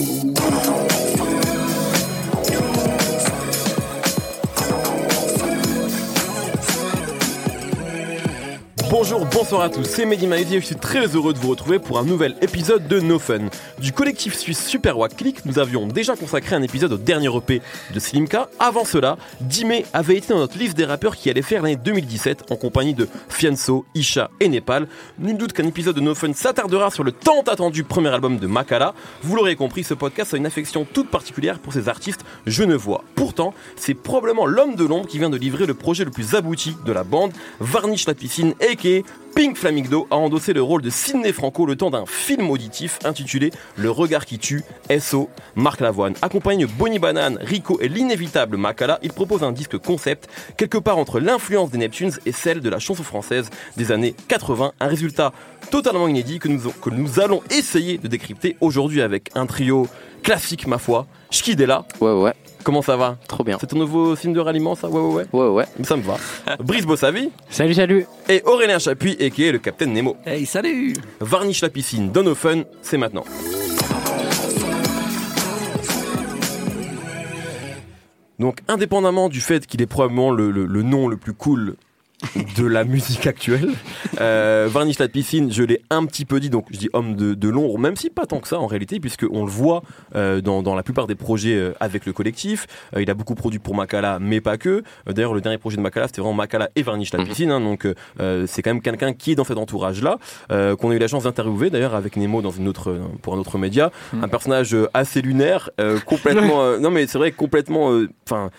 Oh. Bonjour, bonsoir à tous, c'est Mehdi Maizy et je suis très heureux de vous retrouver pour un nouvel épisode de No Fun. Du collectif suisse Super Wack Click, nous avions déjà consacré un épisode au dernier EP de Slimka. Avant cela, Dime avait été dans notre liste des rappeurs qui allaient faire l'année 2017 en compagnie de Fianso, Isha et Népal. Nul doute qu'un épisode de No Fun s'attardera sur le tant attendu premier album de Makala. Vous l'aurez compris, ce podcast a une affection toute particulière pour ces artistes genevois. Pourtant, c'est probablement l'homme de l'ombre qui vient de livrer le projet le plus abouti de la bande, Varnish la piscine et Pink Flamingo a endossé le rôle de Sidney Franco le temps d'un film auditif intitulé Le regard qui tue, SO, Marc Lavoine. Accompagne Bonnie Banane, Rico et l'inévitable Makala, il propose un disque concept, quelque part entre l'influence des Neptunes et celle de la chanson française des années 80. Un résultat totalement inédit que nous, allons essayer de décrypter aujourd'hui avec un trio classique, ma foi. Schkidella. Ouais, ouais. Comment ça va Trop bien. C'est ton nouveau signe de ralliement, ça? Ouais, ouais, ouais. Ouais, ouais. Ça me va. Brice Bossavi. Salut, salut. Et Aurélien Chapuis, et qui est le Capitaine Nemo. Hey, salut. Varnish la piscine, Don Fun, c'est maintenant. Donc, indépendamment du fait qu'il est probablement le, le, le nom le plus cool de la musique actuelle. Euh, Varnish la piscine, je l'ai un petit peu dit, donc je dis homme de, de l'ombre, même si pas tant que ça en réalité, puisqu'on le voit euh, dans, dans, la plupart des projets euh, avec le collectif. Euh, il a beaucoup produit pour Makala, mais pas que. D'ailleurs, le dernier projet de Makala, c'était vraiment Makala et Varnish la piscine, hein, donc c'est quand même quelqu'un qui est dans cet entourage-là, qu'on a eu la chance d'interviewer d'ailleurs avec Nemo dans une autre, pour un autre média. Mm. Un personnage assez lunaire, complètement. non mais c'est vrai, complètement. Enfin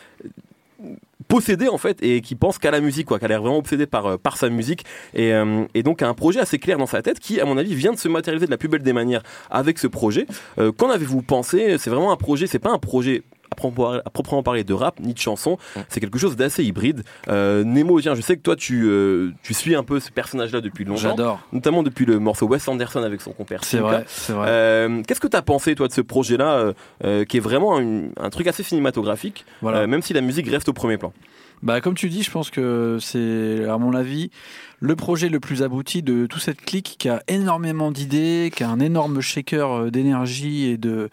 possédé en fait et qui pense qu'à la musique quoi, qu'elle est vraiment obsédée par euh, par sa musique et, euh, et donc a un projet assez clair dans sa tête qui à mon avis vient de se matérialiser de la plus belle des manières avec ce projet. Euh, Qu'en avez-vous pensé? C'est vraiment un projet, c'est pas un projet à proprement parler de rap ni de chanson. C'est quelque chose d'assez hybride. Euh, Nemo, tiens, je sais que toi, tu, euh, tu suis un peu ce personnage-là depuis longtemps. J'adore. Notamment depuis le morceau Wes Anderson avec son compère. C'est vrai, c'est vrai. Euh, Qu'est-ce que tu as pensé, toi, de ce projet-là, qui est vraiment un, un, truc assez cinématographique, voilà. même si la musique reste au premier plan? Bah, comme tu dis, je pense que c'est, à mon avis, le projet le plus abouti de toute cette clique qui a énormément d'idées, qui a un énorme shaker d'énergie et de,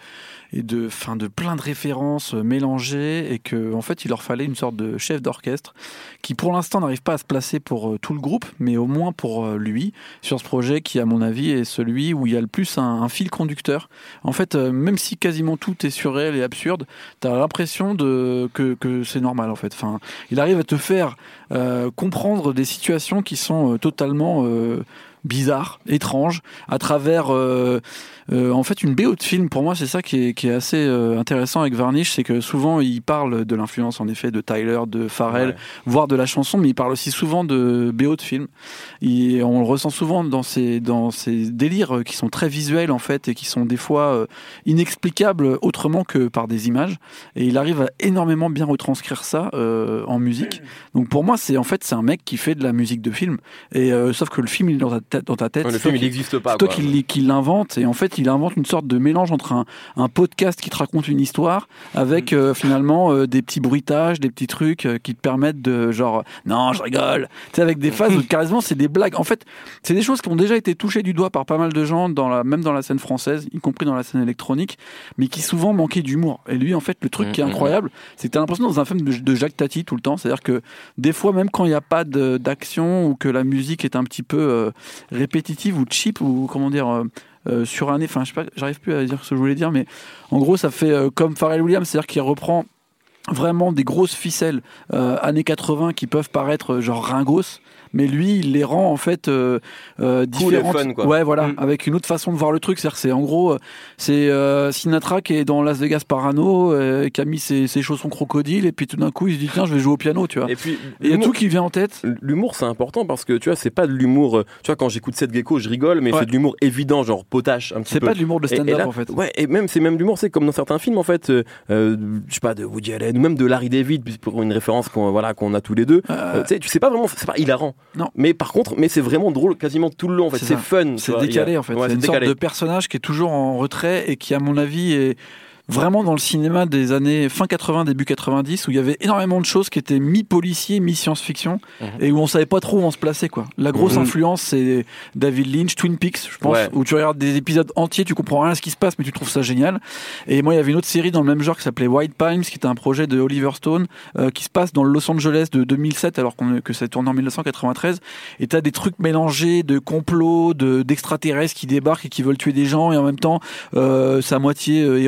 et de, fin, de plein de références mélangées et que, en fait, il leur fallait une sorte de chef d'orchestre qui, pour l'instant, n'arrive pas à se placer pour tout le groupe, mais au moins pour lui sur ce projet qui, à mon avis, est celui où il y a le plus un, fil conducteur. En fait, même si quasiment tout est surréel et absurde, tu as l'impression de, que, que c'est normal, en fait. Enfin, il arrive à te faire euh, comprendre des situations qui sont euh, totalement euh, bizarres, étranges, à travers euh, euh, en fait une BO de film. Pour moi, c'est ça qui est, qui est assez euh, intéressant avec Varnish, c'est que souvent il parle de l'influence en effet de Tyler, de Pharrell, ouais. voire de la chanson, mais il parle aussi souvent de BO de film. Et on le ressent souvent dans ces dans ces délires qui sont très visuels en fait et qui sont des fois euh, inexplicables autrement que par des images. Et il arrive à énormément bien retranscrire ça euh, en musique. Donc pour moi, c'est en fait c'est un mec qui fait de la musique de film. Et euh, sauf que le film il est dans ta tête, dans ta tête. Ouais, le film il n'existe pas. Toi qui, qui l'invente et en fait il invente une sorte de mélange entre un, un podcast qui te raconte une histoire avec euh, finalement euh, des petits bruitages, des petits trucs euh, qui te permettent de genre non je rigole, tu sais avec des phases où carrément c'est des blagues. En fait c'est des choses qui ont déjà été touchées du doigt par pas mal de gens dans la même dans la scène française, y compris dans la scène électronique, mais qui souvent manquaient d'humour. Et lui en fait le truc qui est incroyable, c'est que t'as l'impression dans un film de, de Jacques Tati tout le temps, c'est-à-dire que des fois même quand il n'y a pas d'action ou que la musique est un petit peu répétitive ou cheap ou comment dire euh, surannée, enfin je sais j'arrive plus à dire ce que je voulais dire, mais en gros ça fait euh, comme Pharrell Williams, c'est-à-dire qu'il reprend vraiment des grosses ficelles euh, années 80 qui peuvent paraître genre ringos mais lui il les rend en fait euh, euh, différentes. cool fun, quoi. ouais voilà mm. avec une autre façon de voir le truc. C'est en gros c'est euh, Sinatra qui est dans Las Vegas Parano euh, qui a mis ses, ses chaussons crocodiles et puis tout d'un coup il se dit tiens je vais jouer au piano tu vois. Et puis il y a tout qui vient en tête. L'humour c'est important parce que tu vois c'est pas de l'humour tu vois quand j'écoute cette gecko je rigole mais ouais. c'est de l'humour évident genre potache un petit peu. c'est pas de l'humour de stand-up en fait. ouais et même c'est même l'humour c'est comme dans certains films en fait euh, je sais pas de Woody Allen ou même de Larry David pour une référence qu'on voilà qu'on a tous les deux. Euh... tu sais tu sais pas vraiment c'est pas hilarant non. Mais par contre mais c'est vraiment drôle quasiment tout le long en fait. C'est fun c'est décalé a... en fait. Ouais, c'est une décalé. sorte de personnage qui est toujours en retrait et qui à mon avis est vraiment dans le cinéma des années fin 80, début 90, où il y avait énormément de choses qui étaient mi-policier, mi-science-fiction, Mhm. et où on savait pas trop où on se plaçait. Quoi. La grosse Mhm. influence, c'est David Lynch, Twin Peaks, je pense, Ouais. où tu regardes des épisodes entiers, tu comprends rien à ce qui se passe, mais tu trouves ça génial. Et moi, il y avait une autre série dans le même genre qui s'appelait White Pines, qui était un projet de Oliver Stone, euh, qui se passe dans le Los Angeles de 2007, alors qu'on, que ça tourne en 1993. Et t'as des trucs mélangés de complots, de, d'extraterrestres qui débarquent et qui veulent tuer des gens, et en même temps, euh, c'est à moitié euh,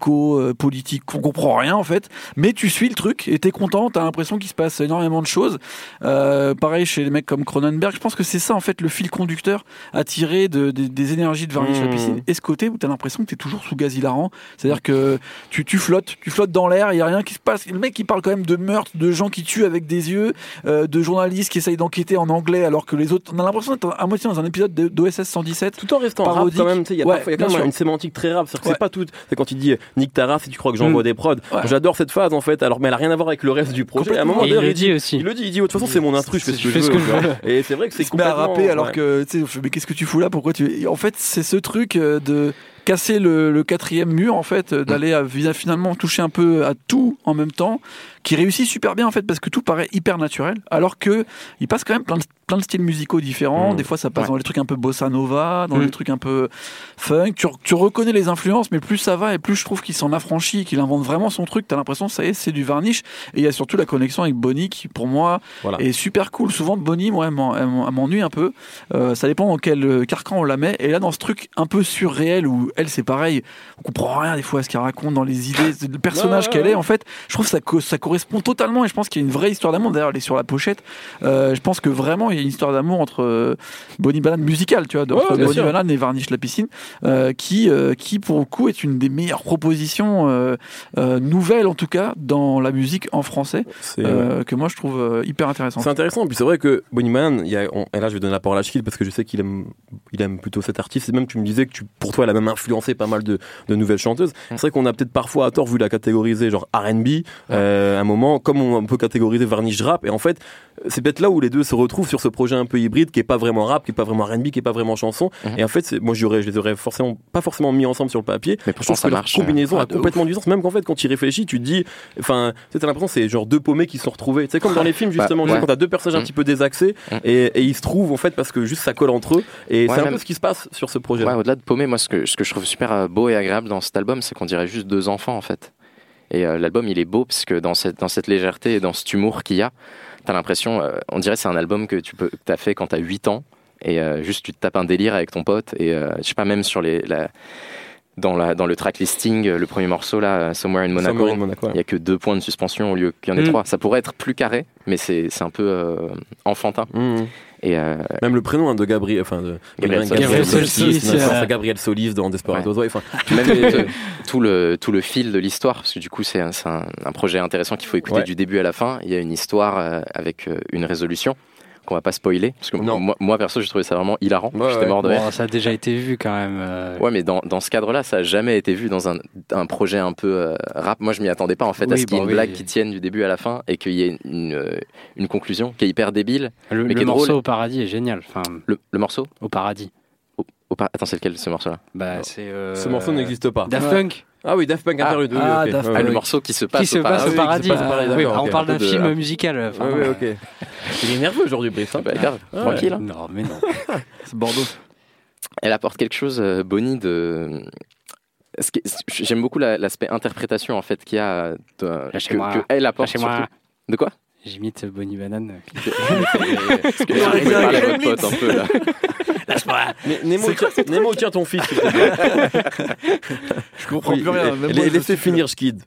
érotico, euh, politique, on comprend rien en fait. Mais tu suis le truc et t'es content, t'as l'impression qu'il se passe énormément de choses. Euh, pareil chez les mecs comme Cronenberg, je pense que c'est ça en fait le fil conducteur à tirer de, des- énergies de Varnish Mmh. la piscine. Et ce côté où t'as l'impression que t'es toujours sous gaz hilarant, c'est-à-dire que tu, tu flottes, tu flottes dans l'air, il y a rien qui se passe. Le mec il parle quand même de meurtres, de gens qui tuent avec des yeux, euh, de journalistes qui essayent d'enquêter en anglais alors que les autres, on a l'impression d'être à moitié dans un épisode de- d'OSS 117. Tout en restant rap Parodique. quand même, il y a Ouais, parfois y a quand même une sémantique très rap, c'est-à-dire que Ouais. c'est pas tout. C'est quand il dit euh, nique ta race et tu crois que j'envoie Mm. des prods. Ouais. J'adore cette phase en fait, alors mais elle a rien à voir avec le reste du projet. À un moment Et il le dit aussi. il le dit, il dit de toute façon c'est mon instru, je fais ce que Je ce veux. que je tu vois. veux. Et c'est vrai que c'est met à complètement. rapper alors ouais. que tu sais, mais qu'est-ce que tu fous là? Pourquoi tu en fait c'est ce truc euh, de casser le, le quatrième mur en fait euh, d'aller finalement toucher un peu à tout en même temps qui réussit super bien en fait parce que tout paraît hyper naturel alors que il passe quand même plein de, plein de styles musicaux différents Mm. des fois ça passe Ouais. dans les trucs un peu bossa nova dans Mm. les trucs un peu funk tu, tu reconnais les influences mais plus ça va et plus je trouve qu'il s'en affranchit qu'il invente vraiment son truc t'as l'impression ça y est c'est du varnish et il y a surtout la connexion avec Bonnie qui pour moi Voilà. est super cool souvent Bonnie moi elle m'en- elle m'en- elle m'ennuie un peu euh, ça dépend dans quel euh, carcan on la met. Et là, dans ce truc un peu surréel où elle, c'est pareil, on comprend rien des fois à ce qu'elle raconte dans les idées, le personnage Ouais, ouais, qu'elle est. En fait, je trouve que ça, co- ça correspond totalement. Et je pense qu'il y a une vraie histoire d'amour. D'ailleurs, elle est sur la pochette. Euh, je pense que vraiment, il une histoire d'amour entre euh, Bonnie Banane musicale, tu vois, Ouais, entre bien Bonnie sûr. Banane et Varnish la piscine, euh, qui, euh, qui pour le coup est une des meilleures propositions euh, euh, nouvelles, en tout cas, dans la musique en français, euh, que moi je trouve euh, hyper intéressant. C'est intéressant, puis c'est vrai que Bonnie Man, il y a, on- et là je vais donner la parole à Chill parce que je sais qu'il aime, il aime plutôt cet artiste, et même tu me disais que tu, pour toi elle a même influencé pas mal de, de nouvelles chanteuses. C'est vrai qu'on a peut-être parfois à tort vu la catégoriser genre R&B, euh, à un moment, comme on peut catégoriser Varnish Rap, et en fait c'est peut-être là où les deux se retrouvent sur ce projet un peu hybride qui est pas vraiment rap, qui est pas vraiment R&B, qui est pas vraiment chanson, Mhm. et en fait c'est- moi j'aurais, je les aurais forcément, pas forcément mis ensemble sur le papier, Mais pourtant, ça que marche. leur combinaison Ah, a complètement du sens. Même qu'en fait, quand tu y réfléchis, tu te dis, enfin, tu t'as l'impression que c'est genre deux paumés qui se sont retrouvés. Sais, comme dans les films, justement, Bah, tu sais, ouais. quand t'as deux personnages un Mm. petit peu désaxés Mm. et, et ils se trouvent, en fait, parce que juste ça colle entre eux. Et Ouais, c'est un même- peu ce qui se passe sur ce Ouais, projet-là. au-delà de paumer, moi, ce que, ce que je trouve super euh, beau et agréable dans cet album, c'est qu'on dirait juste deux enfants, en fait. Et euh, l'album, il est beau parce que dans cette, dans cette légèreté et dans cet humour qu'il y a, t'as l'impression, euh, on dirait c'est un album que tu t'as fait quand t'as 8 ans. Et euh, juste, tu te tapes un délire avec ton pote. Et euh, je sais pas, même sur les. Dans, la, dans le track listing, euh, le premier morceau, là, Somewhere in Monaco, Somewhere in Monaco, il y a que deux points de suspension au lieu qu'il y en ait Mm. trois. Ça pourrait être plus carré, mais c'est c'est un peu euh, enfantin. Mm. Et euh, Même le prénom hein, de Gabriel, enfin de Gabriel Gabriel, Solis. Solis, Solis, c'est euh, Gabriel Solis dans Desperados. Ouais, même les- tout, le, tout le fil de l'histoire, parce que du coup, c'est un, c'est un, projet intéressant qu'il faut écouter Ouais. du début à la fin. Il y a une histoire euh, avec euh, une résolution qu'on va pas spoiler, parce que Non. moi, moi, perso, j'ai trouvé ça vraiment hilarant. Ouais, J'étais mort de rire. Bon, ça a déjà été vu quand même. euh, Ouais, mais dans, dans ce cadre-là, ça a jamais été vu dans un, un projet un peu euh, rap. Moi, je m'y attendais pas en fait à ce qu'il y ait bah une oui. blague qui tienne du début à la fin et qu'il y ait une, euh, une conclusion qui est hyper débile. Le, Mais le qui est morceau drôle. au paradis est génial. Enfin, Le, le morceau? Au paradis. au par- Attends, c'est lequel ce morceau-là? Bah, c'est. euh, ce morceau n'existe pas. Daft Ouais. Punk? Ah oui, Daft Punk Ah. interlude. oui, Ah, Ah, ouais. le morceau qui se passe Qui se au passe paradis. au paradis. passe au paradis, Oui, d'accord, on parle d'un de- film euh, musical. enfin, Ouais, ouais, ok. Il est nerveux aujourd'hui, Brice. hein. Bah, tranquille. hein. Non, mais non. C'est Bordeaux. Elle apporte quelque chose, euh, Bonnie, de. J'aime beaucoup la- l'aspect interprétation en fait qu'il y a de, Lâchez-moi. que, que elle apporte. Lâchez-moi. surtout. De quoi? J'imite Bonnie Banane. Parce que vous parler à votre pote un peu là. Mais Nemo, tiens ton fils. Je comprends Oui, plus rien. Laissez finir, Schkid.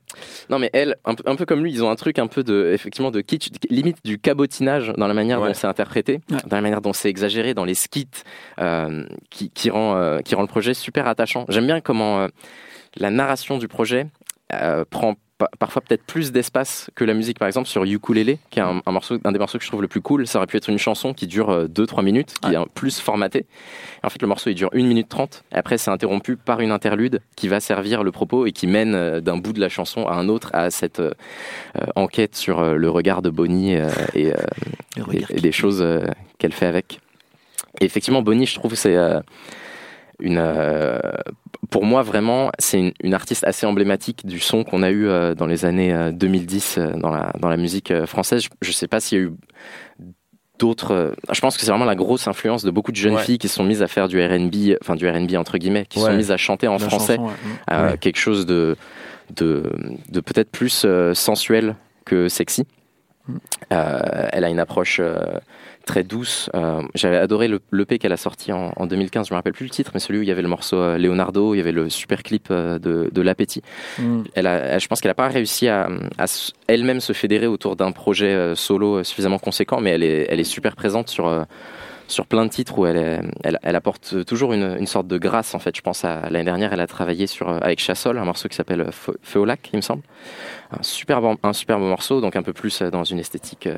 Non mais elle, un, peu- un peu comme lui, ils ont un truc un peu de, effectivement, de kitsch, limite du cabotinage dans la manière Ouais. dont c'est interprété, Ouais. dans la manière dont c'est exagéré, dans les skits, euh, qui, qui rend, euh, qui rend le projet super attachant. J'aime bien comment euh, la narration du projet euh, prend parfois peut-être plus d'espace que la musique. Par exemple, sur Ukulele, qui est un, un morceau, un des morceaux que je trouve le plus cool, ça aurait pu être une chanson qui dure 2-3 minutes, qui est plus formatée. En fait, le morceau il dure 1 minute 30. Et après, c'est interrompu par une interlude qui va servir le propos et qui mène euh, d'un bout de la chanson à un autre à cette euh, euh, enquête sur euh, le regard de Bonnie euh, et, euh, et, et des choses euh, qu'elle fait avec. Et effectivement, Bonnie, je trouve, c'est. Euh, une euh, pour moi vraiment c'est une, une artiste assez emblématique du son qu'on a eu euh, dans les années euh, 2010 euh, dans la dans la musique française. Je, je sais pas s'il y a eu d'autres. je pense que c'est vraiment la grosse influence de beaucoup de jeunes Ouais. filles qui sont mises à faire du R&B, enfin du R&B entre guillemets, qui Ouais. sont mises à chanter en La français, chanson, ouais. Ouais. quelque chose de de, de peut-être plus sensuel que sexy. Mm. Elle a une approche très douce. Euh, J'avais adoré le l'EP qu'elle a sorti en, en 2015. Je me rappelle plus le titre, mais celui où il y avait le morceau euh, Leonardo, il y avait le super clip euh, de, de l'appétit. Mm. Elle a, elle- je pense qu'elle n'a pas réussi à, à elle-même se fédérer autour d'un projet solo suffisamment conséquent, mais elle est, elle est super présente sur, sur plein de titres où elle, est- elle, elle apporte toujours une, une sorte de grâce. En fait, je pense à l'année dernière, elle a travaillé sur, euh, avec Chassol, un morceau qui s'appelle euh, Feu au lac, il me semble. Un super, bon- un super beau morceau, donc un peu plus euh, dans une esthétique euh,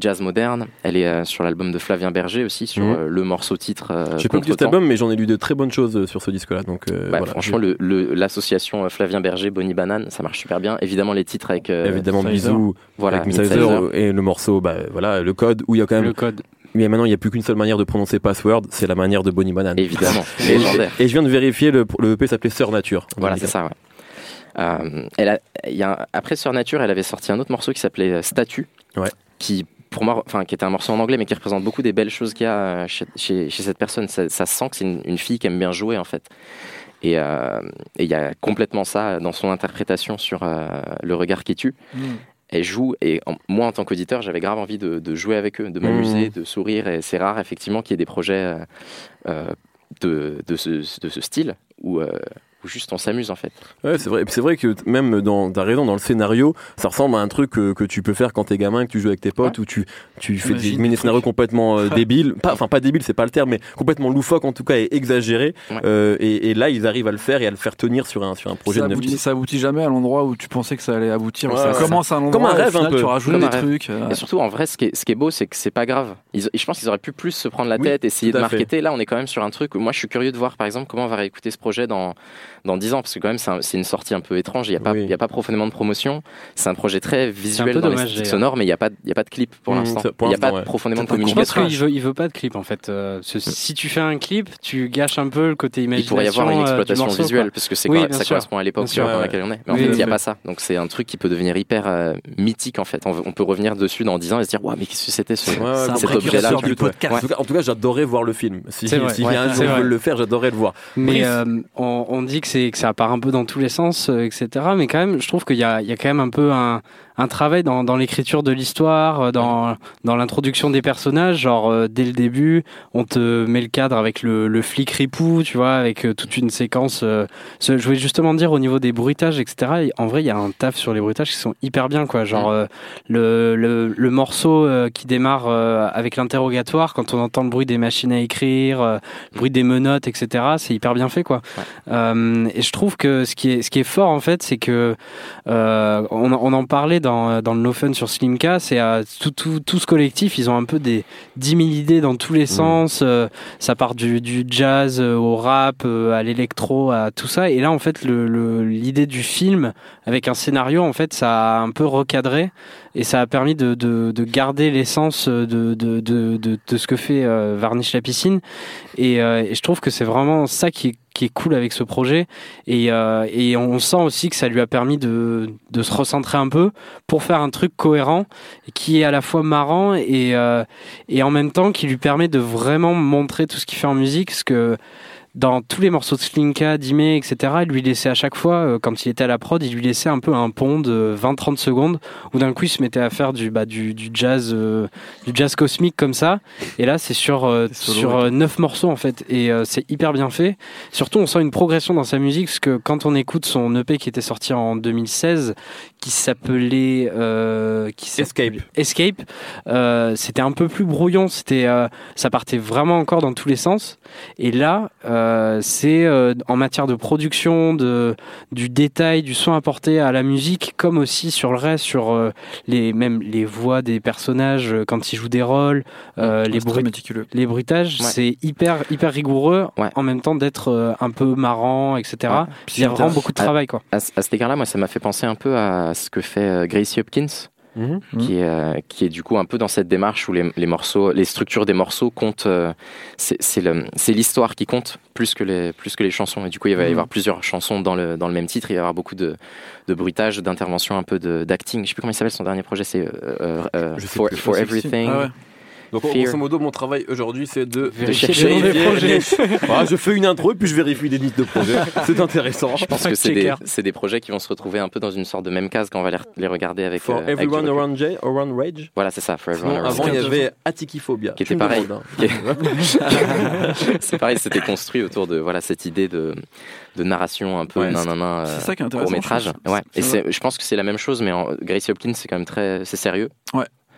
jazz moderne. Elle est euh, sur l'album de Flavien Berger aussi, sur Mhm. euh, le morceau titre. euh, J'ai pas cet album, mais j'en ai lu de très bonnes choses sur ce disque-là. Donc, euh, Bah, voilà. franchement, le- le- l'association Flavien Berger, Bonnie Banane, ça marche super bien. Évidemment, les titres avec. euh, Évidemment, bisous voilà, avec et le morceau, bah, voilà, le code où il y a quand même. Le code. Mais maintenant, il n'y a plus qu'une seule manière de prononcer password, c'est la manière de Bonnie Banane. Évidemment, Et, légendaire. et je viens de vérifier, le, le EP s'appelait Sœur Nature. Voilà, c'est ça, ouais. Euh, elle a, il y a un- après Sœur Nature, elle avait sorti un autre morceau qui s'appelait euh, Statue, Ouais. qui pour moi, enfin, qui était un morceau en anglais, mais qui représente beaucoup des belles choses qu'il y a euh, chez, chez, chez cette personne. Ça, ça sent que c'est une, une fille qui aime bien jouer, en fait. Et euh, il y a complètement ça dans son interprétation sur euh, le regard qui tue. Mm. Elle joue, et en- moi, en tant qu'auditeur, j'avais grave envie de, de jouer avec eux, de m'amuser, de sourire. Et c'est rare, effectivement, qu'il y ait des projets euh, euh, de, de, ce, de ce style où, euh, où juste on s'amuse, en fait. Ouais, c'est vrai. Et puis c'est vrai que même dans, t'as raison, dans le scénario, ça ressemble à un truc que, que tu peux faire quand t'es gamin, que tu joues avec tes potes, où tu, tu fais des, scénarios complètement euh, débiles. Pas, enfin, pas débiles, c'est pas le terme, mais complètement loufoques en tout cas et exagérés. Ouais. Euh, et, et là, ils arrivent à le faire et à le faire tenir sur un, sur un projet ça, de aboutit, ça aboutit jamais à l'endroit où tu pensais que ça allait aboutir. Ouais, ça ouais. commence à un endroit Comme un rêve, final, un peu. tu rajoutes Comme des trucs. euh, Et surtout, en vrai, ce qui est, ce qui est beau, c'est que c'est pas grave. Ils- je pense qu'ils auraient pu plus se prendre la Oui, tête, essayer de fait. marketer. Là, on est quand même sur un truc où moi, je suis curieux de voir, par exemple, comment on va réécouter ce projet dans, dans 10 ans. Parce que, quand même, c'est un- c'est une sortie un peu étrange. Il n'y a, pas- Oui. il y a pas profondément de promotion. C'est un projet très visuel dans l'esthétique sonore, mais il n'y a, pas de- il y a pas de clip pour Mmh, l'instant. Il n'y a pas ouais. profondément de un Je pense communication. qu'il veut, il veut pas de clip en fait. Euh, ce- si tu fais un clip, tu gâches un peu le côté Il imagination. pourrait y avoir une euh, exploitation morceau, visuelle, quoi. parce que c'est Oui, ça sûr. correspond à l'époque dans ouais. laquelle on est. Mais en fait, il n'y a pas ça. Donc c'est un truc qui peut devenir hyper euh, mythique, en fait. On, on peut revenir dessus dans 10 ans et se dire, waouh, mais qu'est-ce que c'était cet objet-là. En tout cas, j'adorerais voir le film. Si, si ouais, un jour ils vrai. veulent le faire, j'adorerais le voir. Mais euh, on dit que, c'est, que ça part un peu dans tous les sens, euh, etc. Mais quand même, je trouve qu'il y a, y a quand même un peu un, un travail dans, dans l'écriture de l'histoire, euh, dans, dans l'introduction des personnages. Genre, euh, dès le début, on te met le cadre avec le, le flic ripou, tu vois, avec euh, toute une séquence. euh, ce- je voulais justement dire au niveau des bruitages, etc. En vrai, il y a un taf sur les bruitages qui sont hyper bien, quoi. Genre, le, le, le morceau qui démarre avec l'interrogatoire, quand on entend le bruit des machines à écrire, le bruit des menottes, etc. C'est hyper bien fait, quoi. Et je trouve que ce qui est, ce qui est fort, en fait, c'est que euh, on, on en parlait dans, dans le No Fun sur Slimka, c'est euh, tout, tout, tout ce collectif, ils ont un peu des 10 000 idées dans tous les sens. euh, ça part du, du jazz euh, au rap, euh, à l'électro, à tout ça. Et là, en fait, le- l'idée du film avec un scénario, en fait, ça a un peu recadré et ça a permis de, de, de garder l'essence de, de, de, de, de ce que fait Varnish la piscine. Et, et je trouve que c'est vraiment ça qui est, qui est cool avec ce projet. Et, euh, et on sent aussi que ça lui a permis de, se recentrer un peu pour faire un truc cohérent qui est à la fois marrant et, euh, et en même temps qui lui permet de vraiment montrer tout ce qu'il fait en musique. Parce que dans tous les morceaux de Slinka, Dime, etc., il lui laissait à chaque fois, euh, quand il était à la prod, il lui laissait un peu un pont de 20-30 secondes où d'un coup il se mettait à faire du, bah, du, du jazz euh, du jazz cosmique comme ça. Et là, c'est sur, euh, sur ouais. euh, 9 morceaux en fait. Et c'est hyper bien fait. Surtout, on sent une progression dans sa musique parce que quand on écoute son EP qui était sorti en 2016, qui s'appelait Escape. Escape, c'était un peu plus brouillon. C'était, ça partait vraiment encore dans tous les sens. Et là, euh, c'est euh, en matière de production, de, du détail, du son apporté à la musique, comme aussi sur le reste, sur euh, les, même les voix des personnages euh, quand ils jouent des rôles, euh, les, bruit- méticuleux. les bruitages, Ouais. c'est hyper, hyper rigoureux, Ouais. en même temps d'être euh, un peu marrant, etc. Ouais. Il y a vraiment beaucoup de travail, quoi. À, ce- à cet égard-là, moi, ça m'a fait penser un peu à ce que fait euh, Gracie Hopkins Mhm. qui, est, euh, qui est du coup un peu dans cette démarche où les, les morceaux, les structures des morceaux comptent. euh, c'est l'histoire qui compte plus que, les, plus que les chansons. Et du coup, il va y Mhm. avoir plusieurs chansons dans le, dans le même titre. Il va y avoir beaucoup de, de bruitage, d'intervention, un peu d'acting. Je sais plus comment il s'appelle son dernier projet, c'est euh, For. For. Everything. Ah ouais. Donc, Fear. grosso modo, mon travail aujourd'hui, c'est de, Vérifier de les vérifier les- Ah, je fais une intro et puis je vérifie les listes de projets. C'est intéressant. Je pense que c'est des, c'est projets qui vont se retrouver un peu dans une sorte de même case quand on va les, les regarder avec. For euh, everyone around, Rage. Voilà, c'est ça, For Sinon, Everyone Around avant, il y avait Atikiphobia. Qui était pareil. hein. c'est pareil, c'était construit autour de voilà cette idée de, de narration un peu Ouais, nanana, C'est euh, ça qui est intéressant. court métrage. Ouais. Et C'est- c'est, je pense que c'est la même chose, mais en, Gracie Hopkins c'est quand même très, c'est sérieux.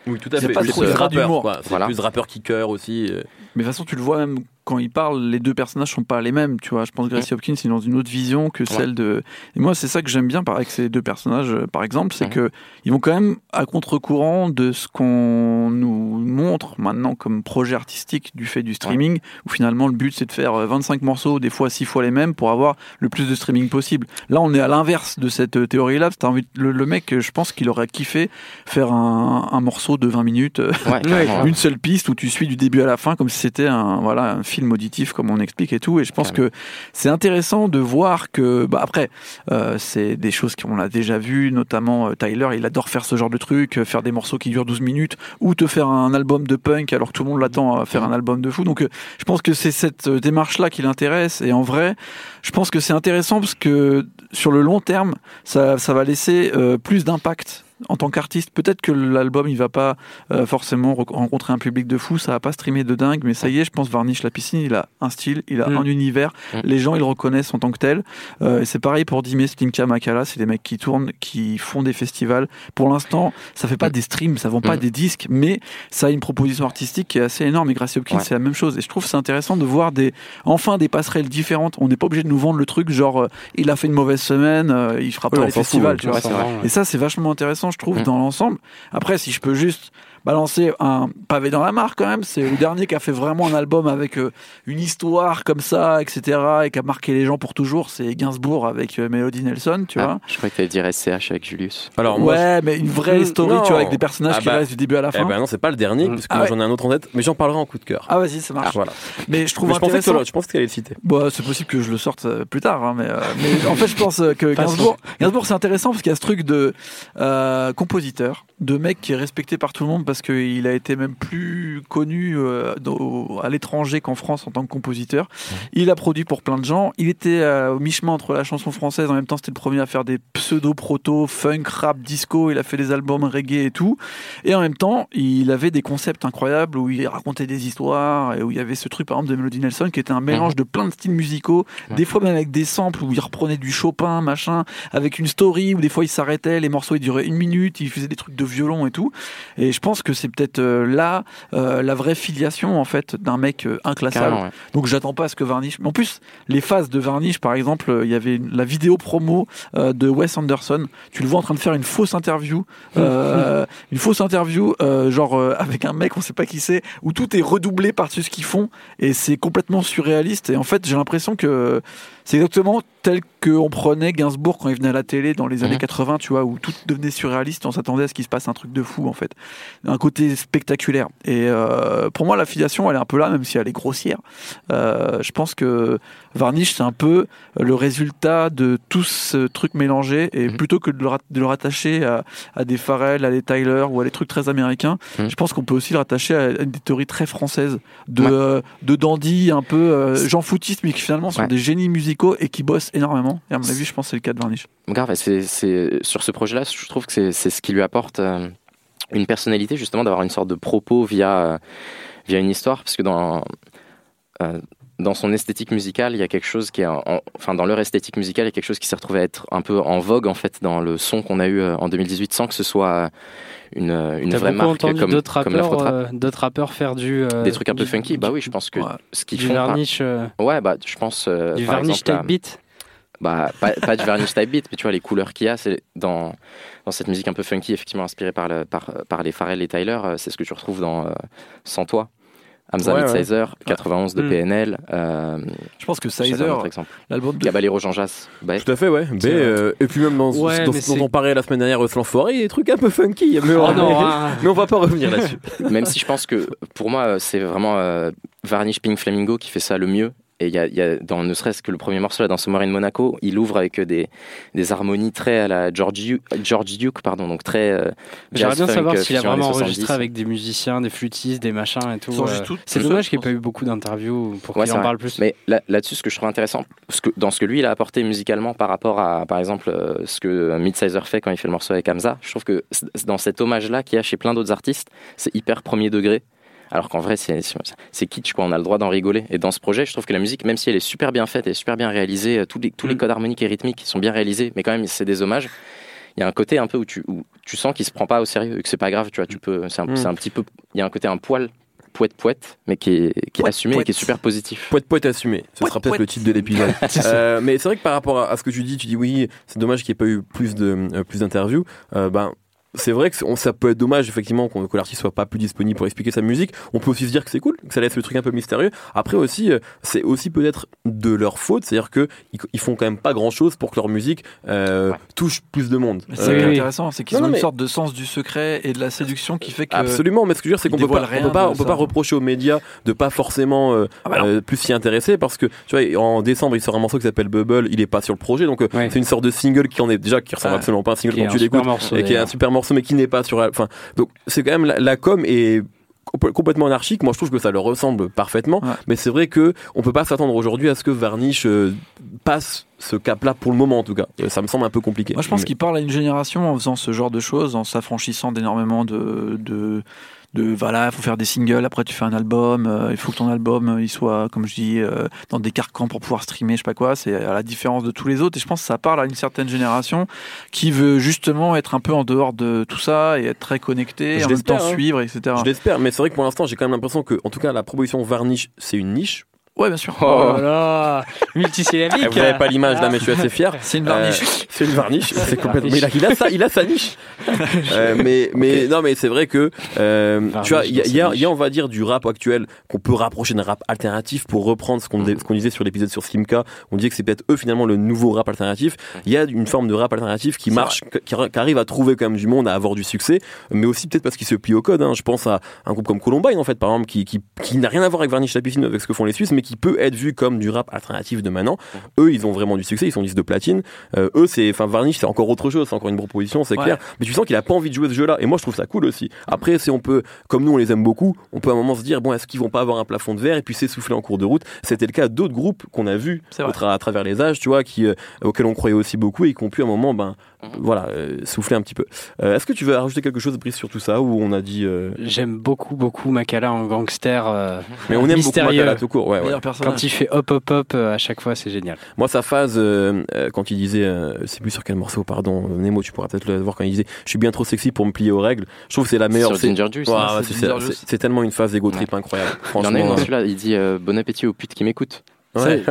Oui, tout à fait. pas Plus, trop euh, de rappeur, quoi. C'est Voilà. plus rappeur kicker aussi. euh. Mais de toute façon, tu le vois même quand ils parlent, les deux personnages sont pas les mêmes. Tu vois, je pense que Gracie Hopkins est dans une autre vision que celle de. Et moi, c'est ça que j'aime bien par- avec ces deux personnages, euh, par exemple, c'est Mhm. que ils vont quand même à contre-courant de ce qu'on nous montre maintenant comme projet artistique du fait du streaming, où finalement le but c'est de faire euh, 25 morceaux, des fois 6 fois les mêmes, pour avoir le plus de streaming possible. Là, on est à l'inverse de cette euh, théorie-là. Le, le mec, euh, je pense qu'il aurait kiffé faire un, un morceau de 20 minutes. euh, Ouais, ouais. une seule piste où tu suis du début à la fin comme si c'était un voilà un film auditif comme on explique et tout et je pense que c'est intéressant de voir que bah après euh, c'est des choses qu'on a déjà vues notamment euh, Tyler il adore faire ce genre de truc euh, faire des morceaux qui durent 12 minutes ou te faire un album de punk alors que tout le monde l'attend à faire un album de fou. Donc euh, je pense que c'est cette démarche là qui l'intéresse et en vrai je pense que c'est intéressant parce que sur le long terme ça, ça va laisser plus d'impact en tant qu'artiste, peut-être que l'album il va pas euh, forcément re- rencontrer un public de fou, ça va pas streamer de dingue, mais ça y est, je pense Varnish la piscine, il a un style, il a Mm. un univers, Mm. les gens ils le reconnaissent en tant que tel. Euh, et c'est pareil pour Dime, Slimka, Makala, c'est des mecs qui tournent, qui font des festivals. Pour l'instant, ça fait pas Mm. des streams, ça vend pas des disques, mais ça a une proposition artistique qui est assez énorme. Et Gracie Hopkins, Ouais. c'est la même chose. Et je trouve que c'est intéressant de voir des, enfin des passerelles différentes. On n'est pas obligé de nous vendre le truc genre euh, il a fait une mauvaise semaine, euh, il fera pas les festivals. tu vois. Ouais. Et ça, c'est vachement intéressant, je trouve, Mm. dans l'ensemble. Après, si je peux juste balancer un pavé dans la mare, quand même, c'est le dernier qui a fait vraiment un album avec euh, une histoire comme ça, etc., et qui a marqué les gens pour toujours. C'est Gainsbourg avec euh, Melody Nelson, tu Ah, vois. je crois que tu allais dire SCH avec Julius. Alors, moi, ouais, mais une vraie Mm, story, non. tu vois, avec des personnages Ah qui bah, restent du début à la je- fin. eh ben non, c'est pas le dernier, parce que Ah moi ouais. j'en ai un autre en tête, mais j'en parlerai en coup de cœur. Ah, vas-y, ça marche. Voilà. Mais je trouve Mais je pensais que intéressant. je pensais que tu allais le citer. Bah, c'est possible que je le sorte euh, plus tard, hein, mais, euh, mais en fait, je pense que Gainsbourg, Gainsbourg c'est intéressant parce qu'il y a ce truc de euh, compositeur, de mec qui est respecté par tout le monde parce qu'il a été même plus connu euh, à l'étranger qu'en France en tant que compositeur. Il a produit pour plein de gens. Il était euh, au mi-chemin entre la chanson française, en même temps, c'était le premier à faire des pseudo-proto, funk, rap, disco. Il a fait des albums reggae et tout. Et en même temps, il avait des concepts incroyables où il racontait des histoires et où il y avait ce truc, par exemple, de Melody Nelson qui était un mélange de plein de styles musicaux, des fois même avec des samples où il reprenait du Chopin, machin, avec une story où des fois il s'arrêtait, les morceaux ils duraient une minute, il faisait des trucs de violon et tout. Et je pense que c'est peut-être euh, là euh, la vraie filiation en fait d'un mec euh, inclassable. Ouais. Donc j'attends pas à ce que Varnish. Mais en plus, les phases de Varnish, par exemple, il y avait une- la vidéo promo euh, de Wes Anderson. Tu le vois en train de faire une fausse interview, euh, une fausse interview, genre avec un mec, on sait pas qui c'est, où tout est redoublé par-dessus ce qu'ils font et c'est complètement surréaliste. Et en fait, j'ai l'impression que c'est exactement tel qu'on prenait Gainsbourg quand il venait à la télé dans les années Mhm. 80, tu vois, où tout devenait surréaliste. On s'attendait à ce qu'il se passe un truc de fou, en fait, un côté spectaculaire. Et euh, pour moi, l'affiliation, elle est un peu là, même si elle est grossière. Euh, je pense que Varnish, c'est un peu le résultat de tout ce truc mélangé. Et Mhm. plutôt que de le, rat- de le rattacher à, à des Pharrell, à des Tyler ou à des trucs très américains, Mhm. je pense qu'on peut aussi le rattacher à une des théories très françaises de, Ouais. euh, de dandy, un peu gens foutistes, mais qui finalement sont Ouais. des génies musicaux et qui bossent énormément. Et à mon avis, je pense que c'est le cas de Varnish. Grave, c'est, sur ce projet-là, je trouve que c'est, c'est ce qui lui apporte euh, une personnalité, justement, d'avoir une sorte de propos via, euh, via une histoire, parce que dans, euh, dans son esthétique musicale, il y a quelque chose qui est, en- en- enfin, dans leur esthétique musicale, il y a quelque chose qui s'est retrouvé à être un peu en vogue, en fait, dans le son qu'on a eu euh, en 2018, sans que ce soit une, une vraie marque entendu comme, d'autres rappeurs, euh, d'autres rappeurs faire du euh, Des trucs un peu du- funky, bah oui, je pense que Ouais. ce qu'ils font. varnish, euh, Ouais, bah, je pense. du par varnish exemple, type beat. Bah, pas, pas du varnish type beat, mais tu vois, les couleurs qu'il y a, c'est dans, dans cette musique un peu funky, effectivement inspirée par, le, par, par les Pharrell et Tyler, euh, c'est ce que tu retrouves dans euh, Sans toi, Hamza Ouais, ouais. Midsizer, 91 de Mm. PNL. Euh, Je pense que Sizer, l'album de. Caballero Jean Jass. Bah, Tout à fait, ouais. Euh, et puis même dans, Ouais, dans mais ce dont on parlait la semaine dernière, Russell Enfoiré, il y a des trucs un peu funky. Mais, on, Oh non, mais on va pas revenir là-dessus. Même si je pense que pour moi, c'est vraiment euh, Varnish Pink Flamingo qui fait ça le mieux. Et il y a, il y a dans ne serait-ce que le premier morceau là, dans Somewhere in Monaco, il ouvre avec euh, des, des harmonies très à la George Duke, George Duke pardon, donc très. euh, J'aimerais bien funk, savoir euh, s'il a vraiment 70. enregistré avec des musiciens, des flûtistes, des machins et tout. Euh, tout- C'est dommage qu'il n'y ait pas eu beaucoup d'interviews pour Ouais, qu'il en vrai. parle plus. Mais là- là-dessus, ce que je trouve intéressant, ce que, dans ce que lui il a apporté musicalement par rapport à, par exemple, euh, ce que Midsizer fait quand il fait le morceau avec Hamza, je trouve que dans cet hommage-là qu'il y a chez plein d'autres artistes, c'est hyper premier degré. Alors qu'en vrai, c'est c'est kitsch, quoi. On a le droit d'en rigoler. Et dans ce projet, je trouve que la musique, même si elle est super bien faite et super bien réalisée, euh, tous les, tous les Mm. codes harmoniques et rythmiques sont bien réalisés, mais quand même, c'est des hommages. Il y a un côté un peu où tu, où tu sens qu'il se prend pas au sérieux et que c'est pas grave, tu vois. Tu peux, c'est un, Mm. c'est un petit peu, il y a un côté un poil poète poète, mais qui est, qui est Poète, assumé et qui est super positif. Poète poète assumé, ce Poète, sera peut-être poète. le titre de l'épisode. Euh, mais c'est vrai que par rapport à, à ce que tu dis, tu dis oui, c'est dommage qu'il n'y ait pas eu plus de euh, plus d'interviews. Euh, ben c'est vrai que ça peut être dommage effectivement qu'on- que l'artiste soit pas plus disponible pour expliquer sa musique. On peut aussi se dire que c'est cool, que ça laisse le truc un peu mystérieux. Après aussi, euh, c'est aussi peut-être de leur faute, c'est-à-dire que ils, ils font quand même pas grand-chose pour que leur musique euh, Ouais. touche plus de monde. C'est ça qui est Euh, intéressant, c'est qu'ils ont non, une mais- sorte de sens du secret et de la séduction qui fait que. Absolument, mais ce que je veux dire, c'est qu'on peut pas, on peut pas, de on peut ça. pas reprocher aux médias de pas forcément euh, Ah bah euh, plus s'y intéresser parce que tu vois, en décembre, il sort un morceau qui s'appelle Bubble, il est pas sur le projet, donc Ouais. c'est une sorte de single qui en est déjà qui ressemble Ah. absolument pas à un single quand tu super l'écoutes et qui est un super morceau, mais qui n'est pas sur, enfin, donc c'est quand même la, la com est compl- complètement anarchique. Moi, je trouve que ça leur ressemble parfaitement, Ouais. mais c'est vrai que on peut pas s'attendre aujourd'hui à ce que Varnish euh, passe ce cap-là pour le moment, en tout cas. Euh, Ça me semble un peu compliqué. Moi, je pense Mais- qu'il parle à une génération en faisant ce genre de choses, en s'affranchissant d'énormément de, de, de voilà, il faut faire des singles, après tu fais un album, euh, il faut que ton album euh, il soit, comme je dis, euh, dans des carcans pour pouvoir streamer, je sais pas quoi. C'est à la différence de tous les autres. Et je pense que ça parle à une certaine génération qui veut justement être un peu en dehors de tout ça et être très connecté, Je en même temps hein. suivre, etc. Je l'espère, mais c'est vrai que pour l'instant, j'ai quand même l'impression que, en tout cas, la proposition Varnish, c'est une niche. Ouais, bien sûr. Oh là là Multisyllabique Vous n'avez pas l'image là, mais je suis assez fier. C'est une Euh, varniche. c'est une varniche. C'est complètement. Mais il a, il a sa, il a sa niche. Euh, mais, mais non, mais c'est vrai que euh, Varniche tu vois, il y, a- y y on va dire, du rap actuel qu'on peut rapprocher d'un rap alternatif pour reprendre ce qu'on ce qu'on disait sur l'épisode sur Slimka. On disait que c'est peut-être eux finalement le nouveau rap alternatif. Il y a une forme de rap alternatif qui marche, qui, qui arrive à trouver quand même du monde, à avoir du succès, mais aussi peut-être parce qu'il se plie au code. hein. Je pense à un groupe comme Columbine en fait, par exemple, qui, qui, qui n'a rien à voir avec Varnish la piscine, avec ce que font les Suisses, mais qui peut être vu comme du rap alternatif de maintenant. Eux, ils ont vraiment du succès, ils sont 10 de platine. Euh, eux, c'est, enfin, Varnish, c'est encore autre chose, c'est encore une proposition, c'est Ouais. clair. Mais tu sens qu'il a pas envie de jouer ce jeu-là. Et moi, je trouve ça cool aussi. Après, si on peut, comme nous, on les aime beaucoup, on peut à un moment se dire, bon, est-ce qu'ils vont pas avoir un plafond de verre et puis s'essouffler en cours de route? C'était le cas d'autres groupes qu'on a vus tra- à travers les âges, tu vois, qui, euh, auxquels on croyait aussi beaucoup et qui ont pu à un moment, ben, Mhm. voilà, euh, souffler un petit peu. Euh, est-ce que tu veux rajouter quelque chose, Brice, sur tout ça ou on a dit, euh, J'aime beaucoup, beaucoup Makala en gangster. euh, mais on aime Mystérieux. beaucoup Makala tout court, ouais, ouais. Meilleur personnage. quand il fait hop, hop, hop, euh, à chaque fois, c'est génial. Moi, sa phase, euh, euh, quand il disait, euh, c'est plus sur quel morceau, pardon, Nemo, tu pourras peut-être le voir quand il disait, je suis bien trop sexy pour me plier aux règles. Je trouve que c'est la meilleure. Sur c'est- tellement une phase égo trip incroyable. Il y Franchement. en a une dans celui-là, il dit euh, bon appétit aux putes qui m'écoutent. Ouais.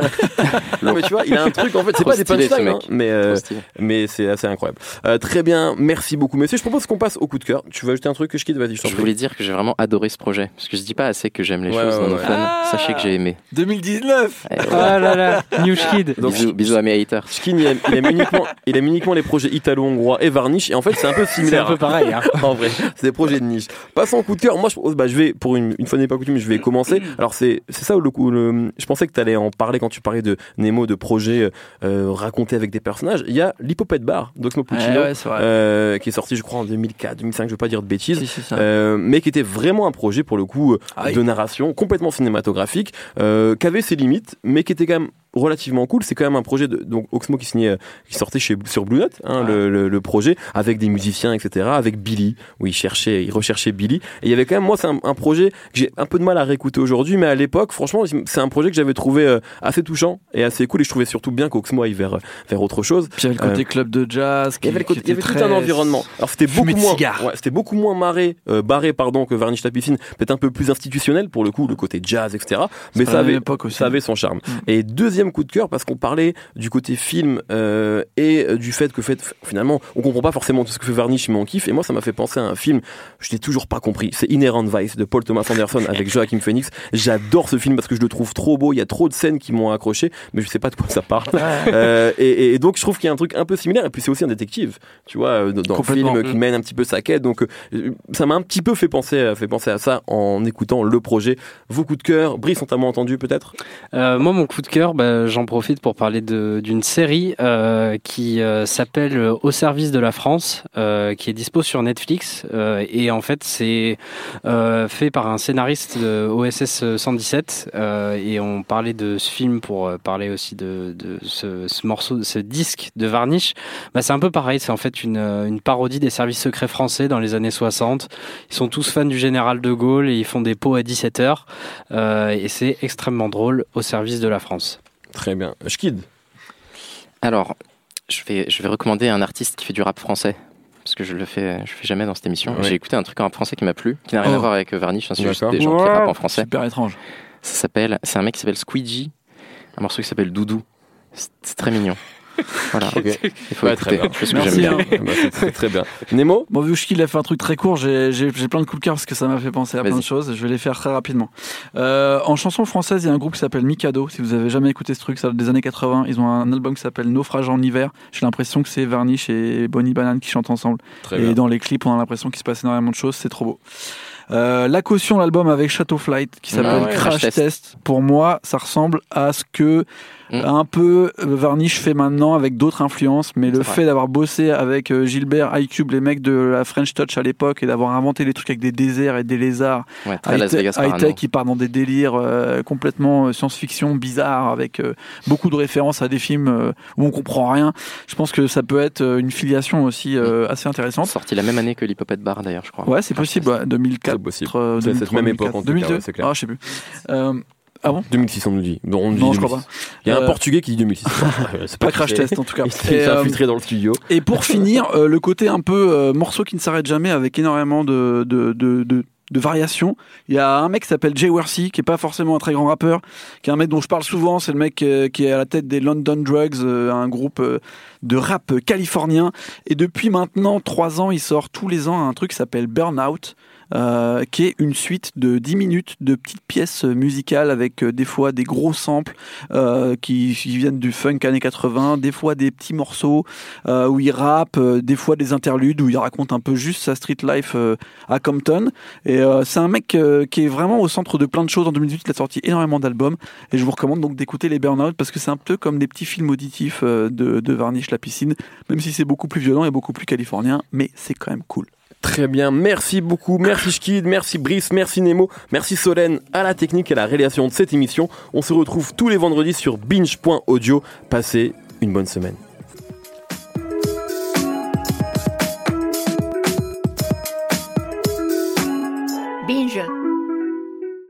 non, mais tu vois, il a un truc, en fait, c'est pas des punchlines, hein, mais, euh, mais c'est assez incroyable. Euh, très bien, merci beaucoup, messieurs. Je propose qu'on passe au coup de cœur. Tu veux ajouter un truc que je quitte Vas-y, je t'en Je voulais dire que j'ai vraiment adoré ce projet. Parce que je dis pas assez que j'aime les Ouais, choses ouais, dans nos fans. Sachez que j'ai aimé. 2019 Eh, ouais. Oh là là, New Kid. Donc, bisous, bisous à mes haters. Skin, il aime, il aime uniquement, il aime uniquement les projets italo-hongrois et Varnish, et en fait, c'est un peu C'est similaire. un peu pareil. Hein. en vrai, c'est des projets de niche. Passons au coup de cœur. Moi, je, propose- bah, je vais, pour une, une fois n'est pas coutume, je vais commencer. Alors, c'est, c'est ça le coup. Le, je pensais que tu allais en parler quand tu parlais de Nemo, de projets euh, racontés avec des personnages. Il y a l'Hippopète Bar d'Oxmo Puccino, Ouais, ouais, euh, qui est sorti, je crois, en 2004, 2005, je veux pas dire de bêtises. Si, si, ça. Euh, mais qui était vraiment un projet pour le coup euh, Ah oui. de narration complètement cinématographique, euh, qui avait ses limites, mais qui était quand même relativement cool. C'est quand même un projet de donc Oxmo qui signait, euh, qui sortait chez sur Blue Note, hein, le, le, le projet avec des musiciens, etc. Avec Billy, où il cherchait, il recherchait Billy. Et il y avait quand même moi c'est un, un projet que j'ai un peu de mal à réécouter aujourd'hui, mais à l'époque, franchement, c'est un projet que j'avais trouvé euh, assez touchant et assez cool. Et je trouvais surtout bien qu'Oxmo aille vers vers autre chose. Puis il y avait le côté club de jazz. Euh, Il y avait, le qui- côté- qui il y avait tout un environnement. Alors c'était beaucoup moins, ouais, c'était beaucoup moins marré, euh, barré pardon que Varnish la piscine, peut-être un peu plus institutionnel pour le coup, le côté jazz, etc. Mais ça avait, ça avait son charme. Mm. Et deuxième deuxième coup de cœur parce qu'on parlait du côté film euh, et du fait que fait, finalement on comprend pas forcément tout ce que fait Varnish mais on kiffe. Et moi ça m'a fait penser à un film je l'ai toujours pas compris. C'est Inherent Vice de Paul Thomas Anderson avec Joaquin Phoenix. J'adore ce film parce que je le trouve trop beau. Il y a trop de scènes qui m'ont accroché mais je sais pas de quoi ça parle. Euh, et, et, donc je trouve qu'il y a un truc un peu similaire. Et puis c'est aussi un détective tu vois euh, dans le film qui mène un petit peu sa quête. Donc ça m'a un petit peu fait penser fait penser à ça en écoutant le projet. Vos coups de cœur Brice ont tellement entendu peut-être? Euh, moi mon coup de cœur bah, j'en profite pour parler d'une série euh, qui euh, s'appelle Au service de la France, euh, qui est dispo sur Netflix. et en fait, c'est fait par un scénariste de OSS 117. et on parlait de ce film pour parler aussi de, de ce, ce, morceau, ce disque de Varnish. Bah, c'est un peu pareil, c'est en fait une, une parodie des services secrets français dans les années 60. Ils sont tous fans du général de Gaulle et ils font des pots à 17h. et c'est extrêmement drôle au service de la France. Très bien. Schkid Alors, je vais, je vais recommander un artiste qui fait du rap français. Parce que je le fais, je fais jamais dans cette émission. J'ai écouté un truc en français qui m'a plu, qui n'a rien à oh. voir avec Varnish, hein, c'est juste des gens qui rappent en français. Super étrange. Ça s'appelle, c'est un mec qui s'appelle Squeegee, un morceau qui s'appelle Doudou. C'est très mignon. Voilà, il faut ouais, très bien. ce que j'aime bien. Bah, c'est très bien. Nemo Bon, vu qu'il a fait un truc très court, j'ai plein de coups de cœur parce que ça m'a fait penser à plein de choses. Je vais les faire très rapidement. Euh, en chanson française, il y a un groupe qui s'appelle Mikado. Si vous avez jamais écouté ce truc, ça des années 80. Ils ont un album qui s'appelle Naufrage en hiver. J'ai l'impression que c'est Varnish et Bonnie Banane qui chantent ensemble. Très et dans les clips, on a l'impression qu'il se passe énormément de choses. C'est trop beau. Euh, la caution, l'album avec Shadow Flight qui s'appelle ah Crash, Test. Pour moi, ça ressemble à ce que Mm. un peu euh, Varnish fait maintenant avec d'autres influences, mais le fait d'avoir bossé avec euh, Gilbert, iCube, les mecs de la French Touch à l'époque, et d'avoir inventé des trucs avec des déserts et des lézards, ouais, high-tech qui part dans des délires euh, complètement science-fiction bizarres, avec beaucoup de références à des films où on comprend rien. Je pense que ça peut être une filiation aussi mm. assez intéressante. Sorti la même année que l'Hippopète Bar d'ailleurs, je crois. Ouais, c'est possible, ouais, 2004. C'est cette même époque en 2002. c'est clair. Ah, je sais plus. Ah bon 2006 on nous dit. Non, on je crois pas. Il y a un euh, Portugais qui dit 2006. c'est pas crash test en tout cas. Il s'est infiltré dans le studio. Et pour finir, euh, le côté un peu euh, morceau qui ne s'arrête jamais avec énormément de, de, de, de de variations. Il y a un mec qui s'appelle Jay Worthy, qui est pas forcément un très grand rappeur, qui est un mec dont je parle souvent. C'est le mec qui est à la tête des London Drugs, un groupe de rap californien. Et depuis maintenant trois ans, il sort tous les ans un truc qui s'appelle Burnout. Euh, qui est une suite de 10 minutes de petites pièces musicales avec euh, des fois des gros samples euh, qui, viennent du funk années 80, des fois des petits morceaux où il rappe, des fois des interludes où il raconte un peu juste sa street life à Compton. Et c'est un mec qui est vraiment au centre de plein de choses. En 2018, il a sorti énormément d'albums et je vous recommande donc d'écouter les Burnout parce que c'est un peu comme des petits films auditifs de, de Varnish la piscine, même si c'est beaucoup plus violent et beaucoup plus californien, mais c'est quand même cool. Très bien, merci beaucoup, merci Schkid, merci Brice, merci Nemo, merci Solène à la technique et à la réalisation de cette émission. On se retrouve tous les vendredis sur binge.audio. Passez une bonne semaine.